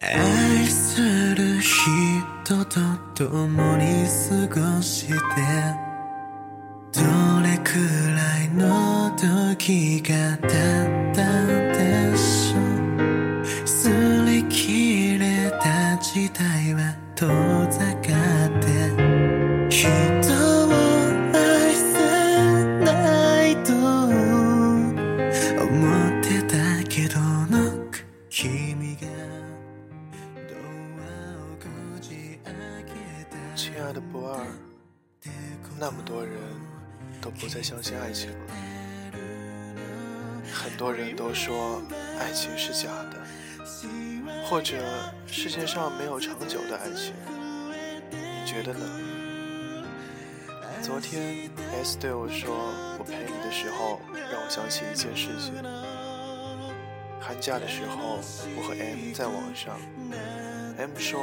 愛する人と共に過ごしてどれくらいの時が経った？那么多人都不再相信爱情了。很多人都说爱情是假的，或者世界上没有长久的爱情。你觉得呢？昨天 S 对我说我陪你的时候，让我想起一件事情。寒假的时候，我和 M 在网上，M 说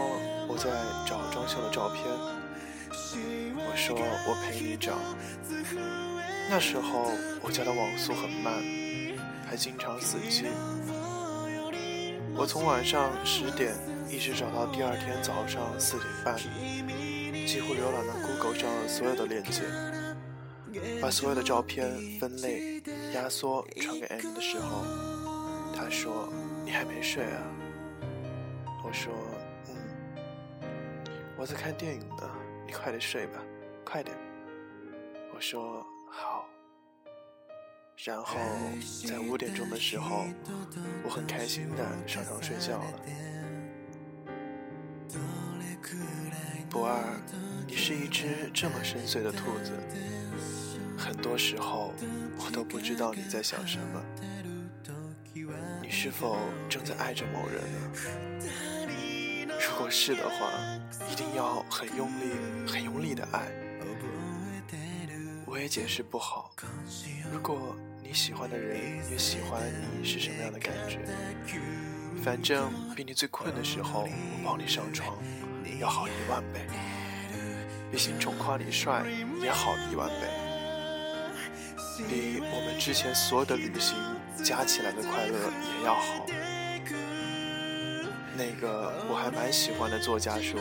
我在找装修的照片，我说我陪你找。那时候我家的网速很慢，还经常死机。我从晚上十点一直找到第二天早上四点半，几乎浏览了 Google 上所有的链接，把所有的照片分类、压缩传给 M 的时候，他说：“你还没睡啊？”我说：“嗯，我在看电影呢，快点睡吧，快点。”我说：“好。”然后在五点钟的时候，我很开心的上床睡觉了。不二，你是一只这么深邃的兔子，很多时候我都不知道你在想什么。你是否正在爱着某人呢？如果是的话，一定要很用力、很用力的爱。我也解释不好。如果你喜欢的人也喜欢你，是什么样的感觉？反正比你最困的时候我抱你上床要好一万倍，比新宠夸你帅也好一万倍，比我们之前所有的旅行加起来的快乐也要好。那个我还蛮喜欢的作家说，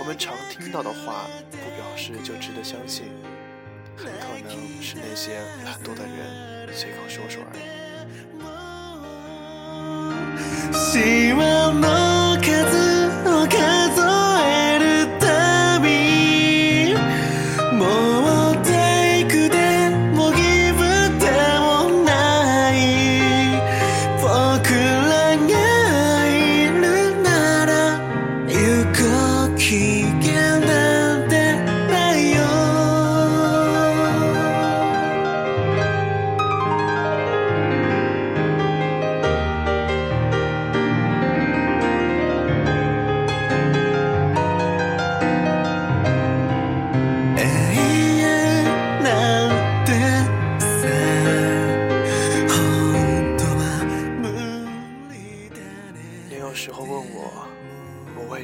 我们常听到的话，不表示就值得相信。很可能是那些懒惰的人随口说说而已。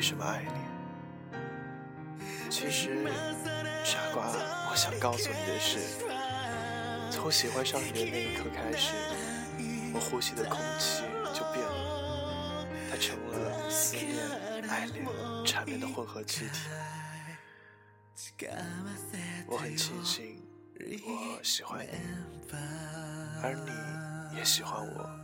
什么爱你？其实，傻瓜，我想告诉你的是，从喜欢上你的那一刻开始，我呼吸的空气就变了，它成为了思念、爱恋缠绵的混合气体。我很庆幸，我喜欢你，而你也喜欢我。